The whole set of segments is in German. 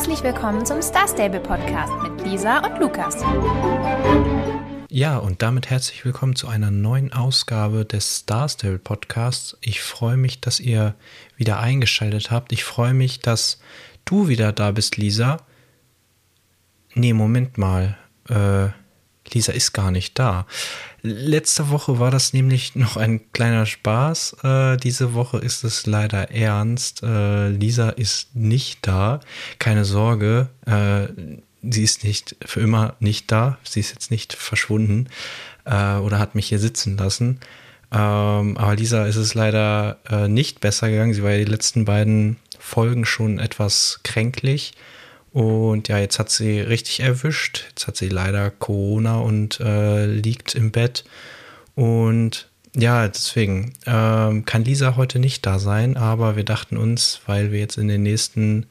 Herzlich willkommen zum Star Stable Podcast mit Lisa und Lukas. Ja, und damit herzlich willkommen zu einer neuen Ausgabe des Star Stable Podcasts. Ich freue mich, dass ihr wieder eingeschaltet habt. Ich freue mich, dass du wieder da bist, Lisa. Nee, Moment mal. Äh, Lisa ist gar nicht da. Letzte Woche war das nämlich noch ein kleiner Spaß. Äh, diese Woche ist es leider ernst. Äh, Lisa ist nicht da. Keine Sorge, äh, sie ist nicht für immer nicht da. Sie ist jetzt nicht verschwunden äh, oder hat mich hier sitzen lassen. Ähm, aber Lisa ist es leider äh, nicht besser gegangen. Sie war ja die letzten beiden Folgen schon etwas kränklich. Und ja, jetzt hat sie richtig erwischt. Jetzt hat sie leider Corona und äh, liegt im Bett. Und ja, deswegen ähm, kann Lisa heute nicht da sein, aber wir dachten uns, weil wir jetzt in den nächsten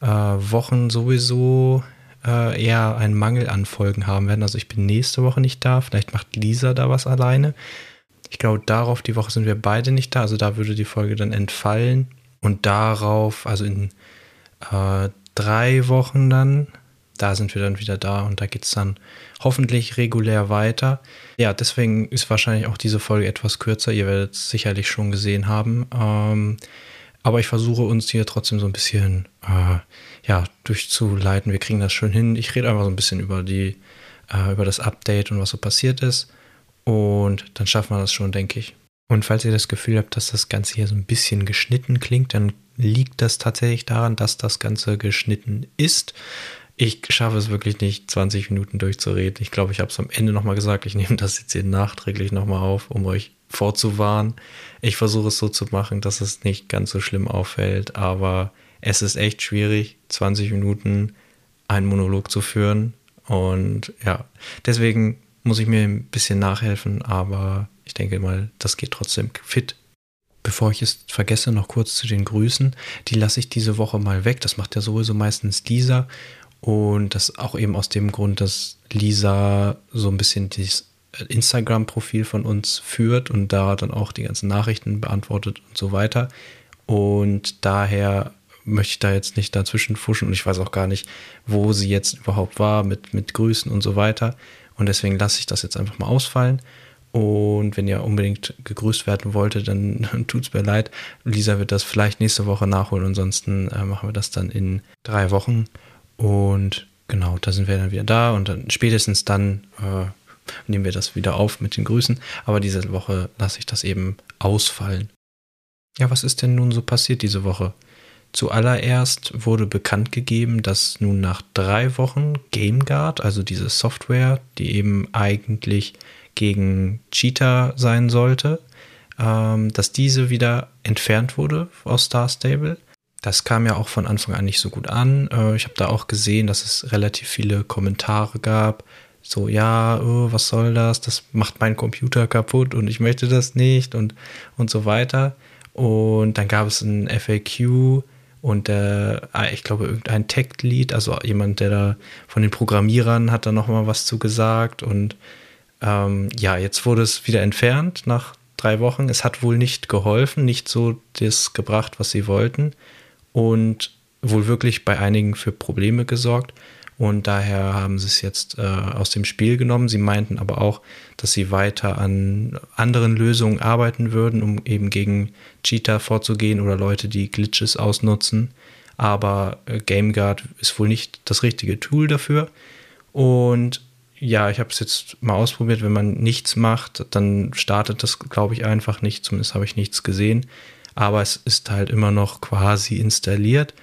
äh, Wochen sowieso äh, eher einen Mangel an Folgen haben werden. Also ich bin nächste Woche nicht da, vielleicht macht Lisa da was alleine. Ich glaube, darauf die Woche sind wir beide nicht da, also da würde die Folge dann entfallen. Und darauf, also in äh, drei Wochen dann. Da sind wir dann wieder da und da geht es dann hoffentlich regulär weiter. Ja, deswegen ist wahrscheinlich auch diese Folge etwas kürzer. Ihr werdet es sicherlich schon gesehen haben. Ähm, aber ich versuche uns hier trotzdem so ein bisschen äh, ja, durchzuleiten. Wir kriegen das schön hin. Ich rede einfach so ein bisschen über die, äh, über das Update und was so passiert ist. Und dann schaffen wir das schon, denke ich. Und falls ihr das Gefühl habt, dass das Ganze hier so ein bisschen geschnitten klingt, dann liegt das tatsächlich daran, dass das Ganze geschnitten ist. Ich schaffe es wirklich nicht, 20 Minuten durchzureden. Ich glaube, ich habe es am Ende nochmal gesagt. Ich nehme das jetzt hier nachträglich nochmal auf, um euch vorzuwarnen. Ich versuche es so zu machen, dass es nicht ganz so schlimm auffällt, aber es ist echt schwierig, 20 Minuten einen Monolog zu führen. Und ja, deswegen muss ich mir ein bisschen nachhelfen, aber ich denke mal, das geht trotzdem fit. Bevor ich es vergesse, noch kurz zu den Grüßen. Die lasse ich diese Woche mal weg. Das macht ja sowieso meistens Lisa. Und das auch eben aus dem Grund, dass Lisa so ein bisschen dieses Instagram-Profil von uns führt und da dann auch die ganzen Nachrichten beantwortet und so weiter. Und daher möchte ich da jetzt nicht dazwischen fuschen und ich weiß auch gar nicht, wo sie jetzt überhaupt war mit, mit Grüßen und so weiter. Und deswegen lasse ich das jetzt einfach mal ausfallen. Und wenn ihr unbedingt gegrüßt werden wolltet, dann tut es mir leid. Lisa wird das vielleicht nächste Woche nachholen. Ansonsten äh, machen wir das dann in drei Wochen. Und genau, da sind wir dann wieder da. Und dann spätestens dann äh, nehmen wir das wieder auf mit den Grüßen. Aber diese Woche lasse ich das eben ausfallen. Ja, was ist denn nun so passiert diese Woche? Zuallererst wurde bekannt gegeben, dass nun nach drei Wochen GameGuard, also diese Software, die eben eigentlich gegen Cheetah sein sollte, ähm, dass diese wieder entfernt wurde aus Star Stable. Das kam ja auch von Anfang an nicht so gut an. Äh, ich habe da auch gesehen, dass es relativ viele Kommentare gab. So, ja, oh, was soll das? Das macht mein Computer kaputt und ich möchte das nicht und, und so weiter. Und dann gab es ein FAQ und äh, ich glaube, irgendein Tech-Lead, also jemand, der da von den Programmierern hat da nochmal was zu gesagt und ähm, ja, jetzt wurde es wieder entfernt nach drei Wochen. Es hat wohl nicht geholfen, nicht so das gebracht, was sie wollten und wohl wirklich bei einigen für Probleme gesorgt. Und daher haben sie es jetzt äh, aus dem Spiel genommen. Sie meinten aber auch, dass sie weiter an anderen Lösungen arbeiten würden, um eben gegen Cheater vorzugehen oder Leute, die Glitches ausnutzen. Aber äh, GameGuard ist wohl nicht das richtige Tool dafür. Und ja, ich habe es jetzt mal ausprobiert. Wenn man nichts macht, dann startet das, glaube ich, einfach nicht. Zumindest habe ich nichts gesehen. Aber es ist halt immer noch quasi installiert.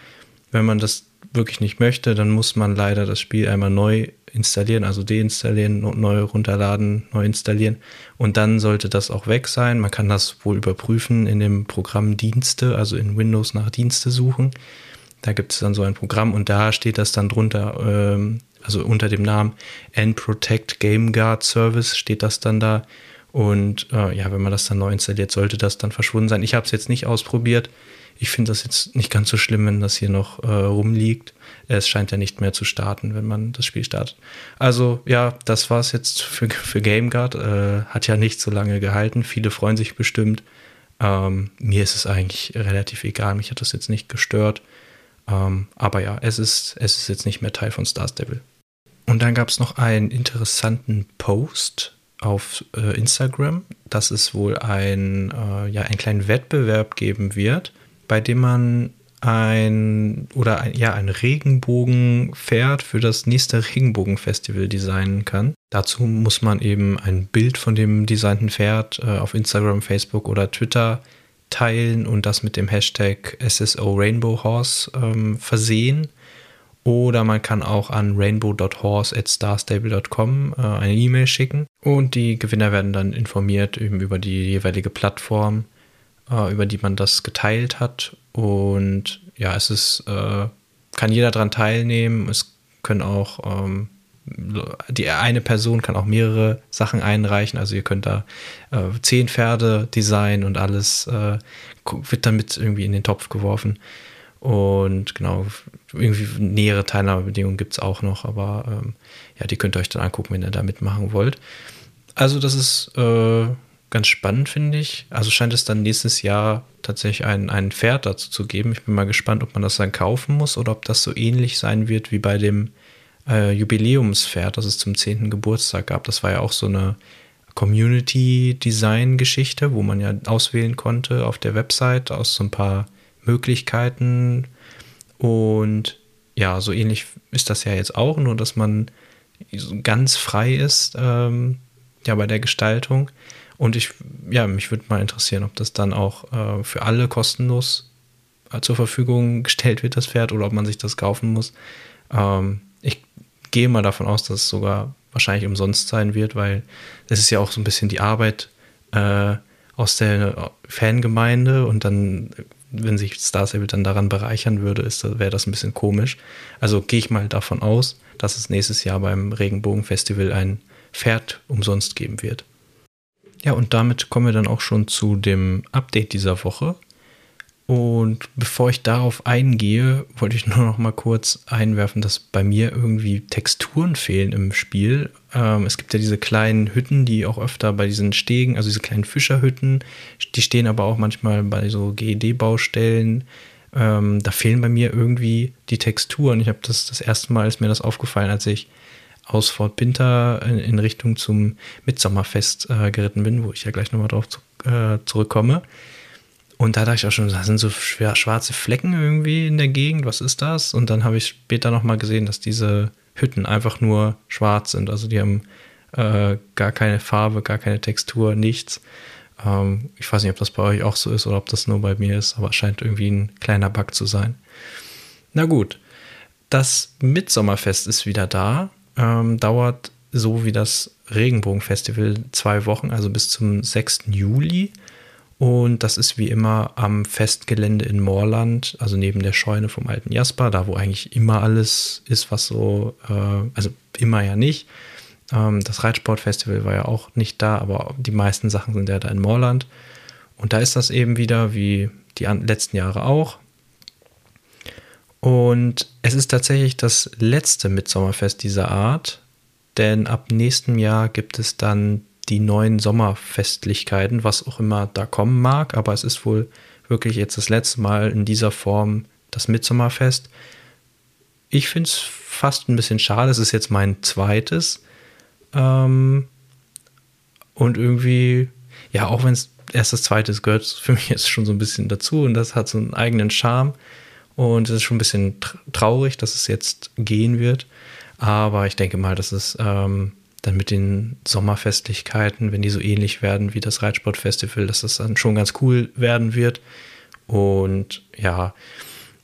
Wenn man das wirklich nicht möchte, dann muss man leider das Spiel einmal neu installieren, also deinstallieren, neu runterladen, neu installieren. Und dann sollte das auch weg sein. Man kann das wohl überprüfen in dem Programm Dienste, also in Windows nach Dienste suchen. Da gibt es dann so ein Programm und da steht das dann drunter, ähm, also unter dem Namen N-Protect Game Guard Service steht das dann da. Und äh, ja, wenn man das dann neu installiert, sollte das dann verschwunden sein. Ich habe es jetzt nicht ausprobiert. Ich finde das jetzt nicht ganz so schlimm, wenn das hier noch äh, rumliegt. Es scheint ja nicht mehr zu starten, wenn man das Spiel startet. Also ja, das war es jetzt für, für GameGuard. Äh, hat ja nicht so lange gehalten. Viele freuen sich bestimmt. Ähm, mir ist es eigentlich relativ egal. Mich hat das jetzt nicht gestört. Ähm, aber ja, es ist, es ist jetzt nicht mehr Teil von Star Stable. Und dann gab es noch einen interessanten Post auf äh, Instagram, dass es wohl ein, äh, ja, einen kleinen Wettbewerb geben wird, bei dem man ein oder ein, ja, ein Regenbogenpferd für das nächste Regenbogenfestival designen kann. Dazu muss man eben ein Bild von dem designten Pferd äh, auf Instagram, Facebook oder Twitter teilen und das mit dem Hashtag SSO Rainbow Horse ähm, versehen. Oder man kann auch an rainbow.horse@starstable.com äh, eine E-Mail schicken und die Gewinner werden dann informiert eben über die jeweilige Plattform, äh, über die man das geteilt hat. Und ja, es ist, äh, kann jeder daran teilnehmen. Es können auch ähm, die eine Person kann auch mehrere Sachen einreichen. Also ihr könnt da äh, zehn Pferde designen und alles äh, wird damit irgendwie in den Topf geworfen. Und genau, irgendwie nähere Teilnahmebedingungen gibt es auch noch, aber ähm, ja, die könnt ihr euch dann angucken, wenn ihr da mitmachen wollt. Also das ist äh, ganz spannend, finde ich. Also scheint es dann nächstes Jahr tatsächlich ein, ein Pferd dazu zu geben. Ich bin mal gespannt, ob man das dann kaufen muss oder ob das so ähnlich sein wird wie bei dem äh, Jubiläumspferd, das es zum 10. Geburtstag gab. Das war ja auch so eine Community-Design-Geschichte, wo man ja auswählen konnte auf der Website aus so ein paar Möglichkeiten. Und ja, so ähnlich ist das ja jetzt auch, nur dass man ganz frei ist ähm, ja, bei der Gestaltung. Und ich, ja, mich würde mal interessieren, ob das dann auch äh, für alle kostenlos äh, zur Verfügung gestellt wird, das Pferd, oder ob man sich das kaufen muss. Ähm, gehe mal davon aus, dass es sogar wahrscheinlich umsonst sein wird, weil es ist ja auch so ein bisschen die Arbeit äh, aus der Fangemeinde und dann, wenn sich Star Stable dann daran bereichern würde, wäre das ein bisschen komisch. Also gehe ich mal davon aus, dass es nächstes Jahr beim Regenbogenfestival ein Pferd umsonst geben wird. Ja, und damit kommen wir dann auch schon zu dem Update dieser Woche. Und bevor ich darauf eingehe, wollte ich nur noch mal kurz einwerfen, dass bei mir irgendwie Texturen fehlen im Spiel. Ähm, es gibt ja diese kleinen Hütten, die auch öfter bei diesen Stegen, also diese kleinen Fischerhütten, die stehen aber auch manchmal bei so GED-Baustellen. Ähm, da fehlen bei mir irgendwie die Texturen. Ich habe das das erste Mal ist mir das aufgefallen, als ich aus Fort Pinter in, in Richtung zum Mitsommerfest äh, geritten bin, wo ich ja gleich nochmal drauf zu, äh, zurückkomme. Und da dachte ich auch schon, da sind so schwarze Flecken irgendwie in der Gegend, was ist das? Und dann habe ich später nochmal gesehen, dass diese Hütten einfach nur schwarz sind. Also die haben äh, gar keine Farbe, gar keine Textur, nichts. Ähm, ich weiß nicht, ob das bei euch auch so ist oder ob das nur bei mir ist, aber es scheint irgendwie ein kleiner Bug zu sein. Na gut, das Mitsommerfest ist wieder da. Ähm, dauert so wie das Regenbogenfestival zwei Wochen, also bis zum 6. Juli. Und das ist wie immer am Festgelände in Moorland, also neben der Scheune vom alten Jasper, da wo eigentlich immer alles ist, was so, äh, also immer ja nicht. Ähm, das Reitsportfestival war ja auch nicht da, aber die meisten Sachen sind ja da in Moorland. Und da ist das eben wieder wie die letzten Jahre auch. Und es ist tatsächlich das letzte Mitsommerfest dieser Art, denn ab nächstem Jahr gibt es dann die neuen Sommerfestlichkeiten, was auch immer da kommen mag, aber es ist wohl wirklich jetzt das letzte Mal in dieser Form das Mitsommerfest. Ich finde es fast ein bisschen schade, es ist jetzt mein zweites. Ähm, und irgendwie, ja, auch wenn es erst das zweite ist, gehört für mich jetzt schon so ein bisschen dazu und das hat so einen eigenen Charme. Und es ist schon ein bisschen traurig, dass es jetzt gehen wird. Aber ich denke mal, dass es ähm, dann mit den Sommerfestlichkeiten, wenn die so ähnlich werden wie das Reitsportfestival, dass das dann schon ganz cool werden wird. Und ja,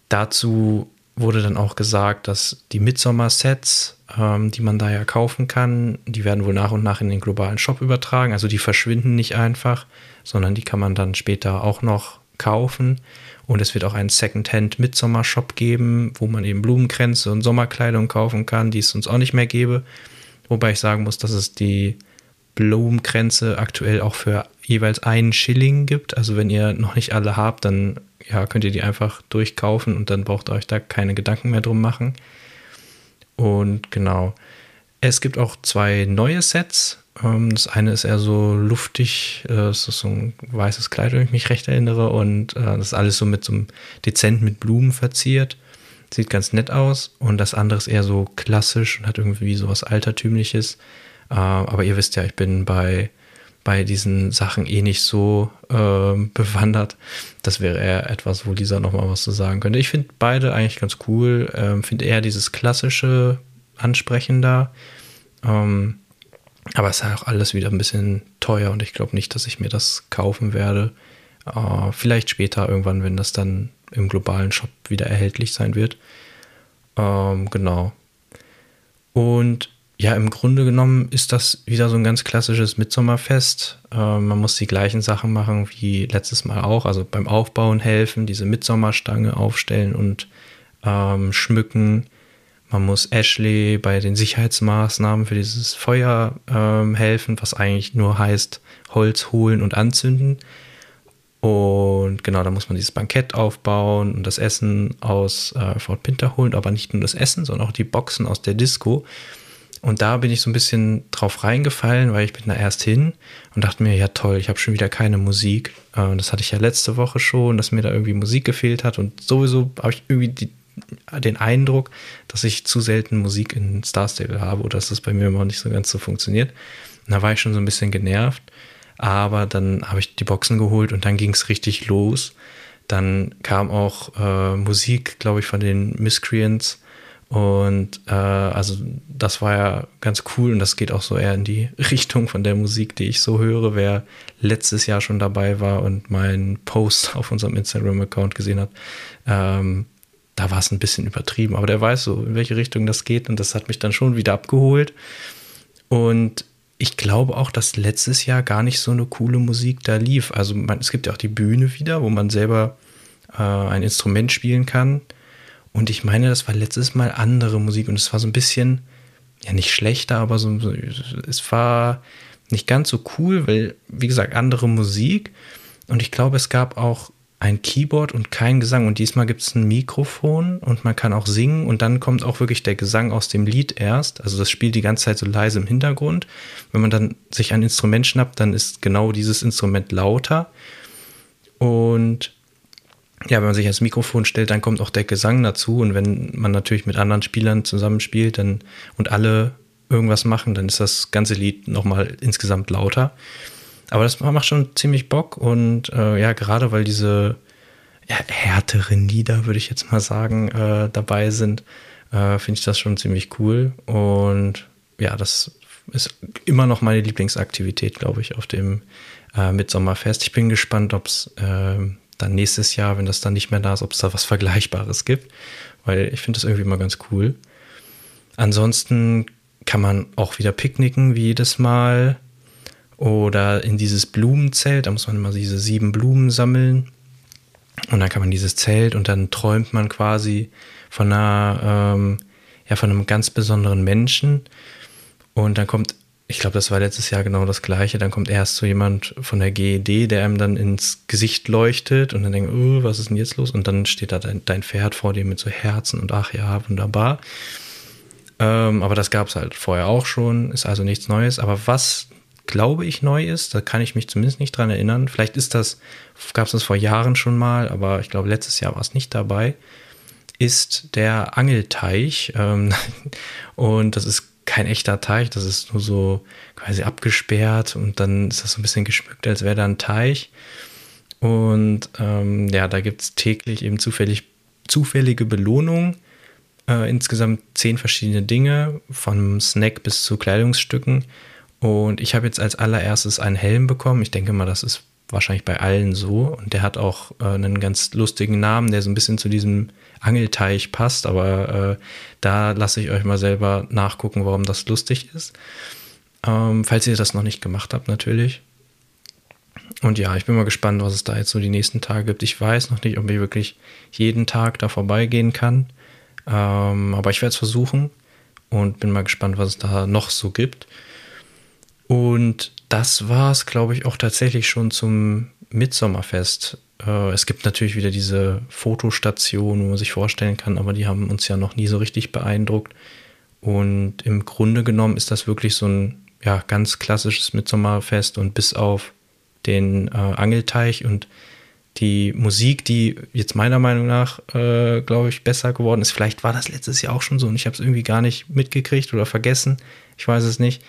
dazu wurde dann auch gesagt, dass die Midsommer-Sets, ähm, die man da ja kaufen kann, die werden wohl nach und nach in den globalen Shop übertragen. Also die verschwinden nicht einfach, sondern die kann man dann später auch noch kaufen. Und es wird auch einen Secondhand Midsommer-Shop geben, wo man eben Blumenkränze und Sommerkleidung kaufen kann, die es uns auch nicht mehr gäbe. Wobei ich sagen muss, dass es die Blumenkränze aktuell auch für jeweils einen Schilling gibt. Also wenn ihr noch nicht alle habt, dann ja, könnt ihr die einfach durchkaufen und dann braucht ihr euch da keine Gedanken mehr drum machen. Und genau. Es gibt auch zwei neue Sets. Ähm, das eine ist eher so luftig, äh, das ist so ein weißes Kleid, wenn ich mich recht erinnere. Und äh, das ist alles so mit so einem dezent mit Blumen verziert. Sieht ganz nett aus und das andere ist eher so klassisch und hat irgendwie so was Altertümliches. Äh, aber ihr wisst ja, ich bin bei, bei diesen Sachen eh nicht so äh, bewandert. Das wäre eher etwas, wo Lisa nochmal was zu sagen könnte. Ich finde beide eigentlich ganz cool. Ähm, finde eher dieses klassische ansprechender. Ähm, aber es ist halt auch alles wieder ein bisschen teuer und ich glaube nicht, dass ich mir das kaufen werde. Äh, vielleicht später irgendwann, wenn das dann im globalen Shop wieder erhältlich sein wird. Ähm, genau. Und ja, im Grunde genommen ist das wieder so ein ganz klassisches Mitsommerfest. Ähm, man muss die gleichen Sachen machen wie letztes Mal auch. Also beim Aufbauen helfen, diese Mitsommerstange aufstellen und ähm, schmücken. Man muss Ashley bei den Sicherheitsmaßnahmen für dieses Feuer ähm, helfen, was eigentlich nur heißt Holz holen und anzünden. Und genau, da muss man dieses Bankett aufbauen und das Essen aus äh, Fort Pinter holen, aber nicht nur das Essen, sondern auch die Boxen aus der Disco. Und da bin ich so ein bisschen drauf reingefallen, weil ich bin da erst hin und dachte mir, ja toll, ich habe schon wieder keine Musik. Äh, das hatte ich ja letzte Woche schon, dass mir da irgendwie Musik gefehlt hat. Und sowieso habe ich irgendwie die, den Eindruck, dass ich zu selten Musik in Star Stable habe oder dass das bei mir immer nicht so ganz so funktioniert. Und da war ich schon so ein bisschen genervt. Aber dann habe ich die Boxen geholt und dann ging es richtig los. Dann kam auch äh, Musik, glaube ich, von den Miscreants. Und äh, also das war ja ganz cool und das geht auch so eher in die Richtung von der Musik, die ich so höre. Wer letztes Jahr schon dabei war und meinen Post auf unserem Instagram-Account gesehen hat, ähm, da war es ein bisschen übertrieben. Aber der weiß so, in welche Richtung das geht und das hat mich dann schon wieder abgeholt. Und ich glaube auch, dass letztes Jahr gar nicht so eine coole Musik da lief. Also man, es gibt ja auch die Bühne wieder, wo man selber äh, ein Instrument spielen kann. Und ich meine, das war letztes Mal andere Musik und es war so ein bisschen, ja nicht schlechter, aber so, es war nicht ganz so cool, weil, wie gesagt, andere Musik. Und ich glaube, es gab auch ein Keyboard und kein Gesang. Und diesmal gibt es ein Mikrofon und man kann auch singen und dann kommt auch wirklich der Gesang aus dem Lied erst. Also das spielt die ganze Zeit so leise im Hintergrund. Wenn man dann sich ein Instrument schnappt, dann ist genau dieses Instrument lauter. Und ja, wenn man sich ans Mikrofon stellt, dann kommt auch der Gesang dazu. Und wenn man natürlich mit anderen Spielern zusammenspielt dann, und alle irgendwas machen, dann ist das ganze Lied nochmal insgesamt lauter. Aber das macht schon ziemlich Bock und äh, ja, gerade weil diese ja, härteren Lieder, würde ich jetzt mal sagen, äh, dabei sind, äh, finde ich das schon ziemlich cool. Und ja, das ist immer noch meine Lieblingsaktivität, glaube ich, auf dem äh, Mitsommerfest. Ich bin gespannt, ob es äh, dann nächstes Jahr, wenn das dann nicht mehr da ist, ob es da was Vergleichbares gibt, weil ich finde das irgendwie immer ganz cool. Ansonsten kann man auch wieder picknicken, wie jedes Mal. Oder in dieses Blumenzelt, da muss man immer diese sieben Blumen sammeln. Und dann kann man dieses Zelt und dann träumt man quasi von einer, ähm, ja, von einem ganz besonderen Menschen. Und dann kommt, ich glaube, das war letztes Jahr genau das Gleiche. Dann kommt erst so jemand von der GED, der einem dann ins Gesicht leuchtet und dann denkt, oh, was ist denn jetzt los? Und dann steht da dein, dein Pferd vor dir mit so Herzen und ach ja, wunderbar. Ähm, aber das gab es halt vorher auch schon, ist also nichts Neues. Aber was glaube ich, neu ist. Da kann ich mich zumindest nicht dran erinnern. Vielleicht ist das, gab es das vor Jahren schon mal, aber ich glaube, letztes Jahr war es nicht dabei. Ist der Angelteich. Ähm, und das ist kein echter Teich, das ist nur so quasi abgesperrt und dann ist das so ein bisschen geschmückt, als wäre da ein Teich. Und ähm, ja, da gibt es täglich eben zufällig, zufällige Belohnungen. Äh, insgesamt zehn verschiedene Dinge, vom Snack bis zu Kleidungsstücken. Und ich habe jetzt als allererstes einen Helm bekommen. Ich denke mal, das ist wahrscheinlich bei allen so. Und der hat auch äh, einen ganz lustigen Namen, der so ein bisschen zu diesem Angelteich passt. Aber äh, da lasse ich euch mal selber nachgucken, warum das lustig ist. Ähm, falls ihr das noch nicht gemacht habt, natürlich. Und ja, ich bin mal gespannt, was es da jetzt so die nächsten Tage gibt. Ich weiß noch nicht, ob ich wirklich jeden Tag da vorbeigehen kann. Ähm, aber ich werde es versuchen und bin mal gespannt, was es da noch so gibt. Und das war es, glaube ich, auch tatsächlich schon zum Mitsommerfest. Äh, es gibt natürlich wieder diese Fotostationen, wo man sich vorstellen kann, aber die haben uns ja noch nie so richtig beeindruckt. Und im Grunde genommen ist das wirklich so ein ja, ganz klassisches Mitsommerfest und bis auf den äh, Angelteich und die Musik, die jetzt meiner Meinung nach, äh, glaube ich, besser geworden ist. Vielleicht war das letztes Jahr auch schon so und ich habe es irgendwie gar nicht mitgekriegt oder vergessen. Ich weiß es nicht.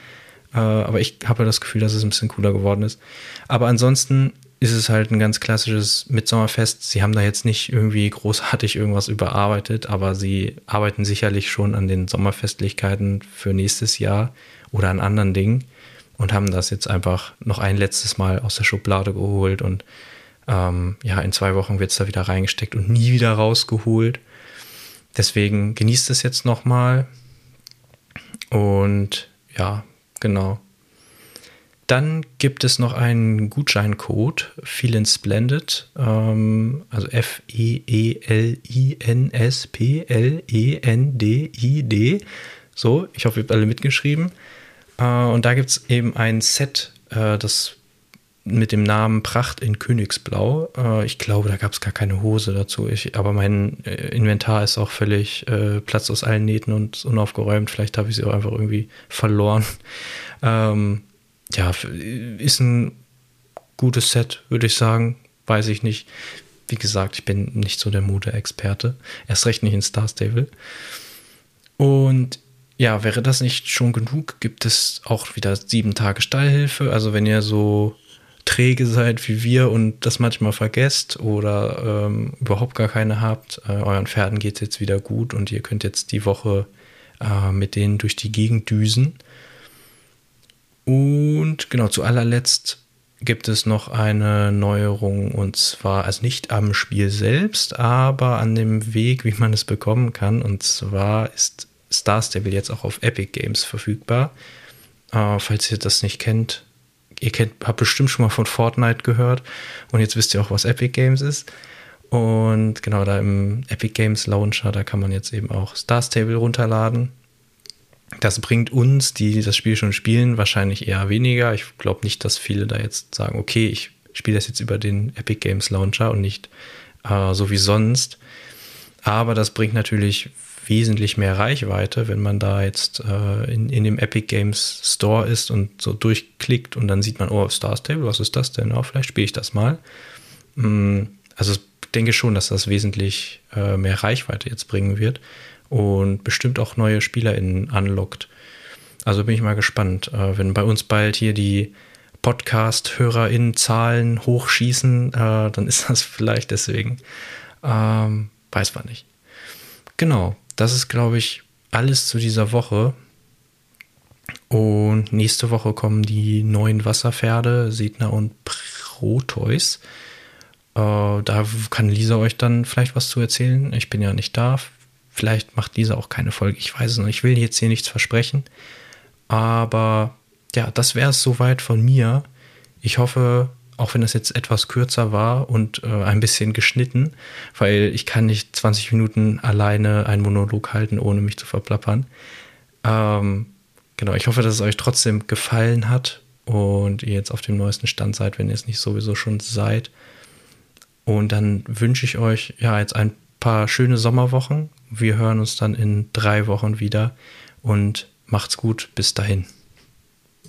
Äh, aber ich habe das Gefühl, dass es ein bisschen cooler geworden ist. Aber ansonsten ist es halt ein ganz klassisches Mitsommerfest. Sie haben da jetzt nicht irgendwie großartig irgendwas überarbeitet, aber sie arbeiten sicherlich schon an den Sommerfestlichkeiten für nächstes Jahr oder an anderen Dingen und haben das jetzt einfach noch ein letztes Mal aus der Schublade geholt und ähm, ja, in zwei Wochen wird es da wieder reingesteckt und nie wieder rausgeholt. Deswegen genießt es jetzt nochmal. Und ja, genau. Dann gibt es noch einen Gutscheincode, Feelin Splendid, ähm, also F-E-E-L-I-N-S-P-L-E-N-D-I-D. So, ich hoffe, ihr habt alle mitgeschrieben. Äh, und da gibt es eben ein Set, äh, das mit dem Namen Pracht in Königsblau. Äh, ich glaube, da gab es gar keine Hose dazu. Ich, aber mein äh, Inventar ist auch völlig äh, Platz aus allen Nähten und unaufgeräumt. Vielleicht habe ich sie auch einfach irgendwie verloren. Ähm, ja, ist ein gutes Set, würde ich sagen. Weiß ich nicht. Wie gesagt, ich bin nicht so der Mode-Experte. Erst recht nicht in Star Stable. Und ja, wäre das nicht schon genug, gibt es auch wieder sieben Tage Stallhilfe. Also wenn ihr so träge seid wie wir und das manchmal vergesst oder ähm, überhaupt gar keine habt, äh, euren Pferden geht es jetzt wieder gut und ihr könnt jetzt die Woche äh, mit denen durch die Gegend düsen. Und genau, zu allerletzt gibt es noch eine Neuerung und zwar, also nicht am Spiel selbst, aber an dem Weg, wie man es bekommen kann. Und zwar ist Star Stable jetzt auch auf Epic Games verfügbar. Äh, falls ihr das nicht kennt, ihr kennt, habt bestimmt schon mal von Fortnite gehört und jetzt wisst ihr auch, was Epic Games ist. Und genau da im Epic Games Launcher, da kann man jetzt eben auch Star Stable runterladen. Das bringt uns, die das Spiel schon spielen, wahrscheinlich eher weniger. Ich glaube nicht, dass viele da jetzt sagen, okay, ich spiele das jetzt über den Epic Games Launcher und nicht äh, so wie sonst. Aber das bringt natürlich wesentlich mehr Reichweite, wenn man da jetzt äh, in, in dem Epic Games Store ist und so durchklickt und dann sieht man, oh, Star Stable, was ist das denn? Oh, vielleicht spiele ich das mal. Mm, also ich denke schon, dass das wesentlich äh, mehr Reichweite jetzt bringen wird und bestimmt auch neue SpielerInnen anlockt. Also bin ich mal gespannt, äh, wenn bei uns bald hier die Podcast-HörerInnen-Zahlen hochschießen, äh, dann ist das vielleicht deswegen. Ähm, weiß man nicht. Genau, das ist, glaube ich, alles zu dieser Woche. Und nächste Woche kommen die neuen Wasserpferde, Sedna und Proteus. Äh, da kann Lisa euch dann vielleicht was zu erzählen. Ich bin ja nicht da. Vielleicht macht Lisa auch keine Folge. Ich weiß es noch. Ich will jetzt hier nichts versprechen. Aber ja, das wäre es soweit von mir. Ich hoffe, auch wenn das jetzt etwas kürzer war und äh, ein bisschen geschnitten, weil ich kann nicht 20 Minuten alleine einen Monolog halten, ohne mich zu verplappern. Ähm, genau, ich hoffe, dass es euch trotzdem gefallen hat und ihr jetzt auf dem neuesten Stand seid, wenn ihr es nicht sowieso schon seid. Und dann wünsche ich euch ja jetzt ein paar schöne Sommerwochen. Wir hören uns dann in drei Wochen wieder und macht's gut. Bis dahin.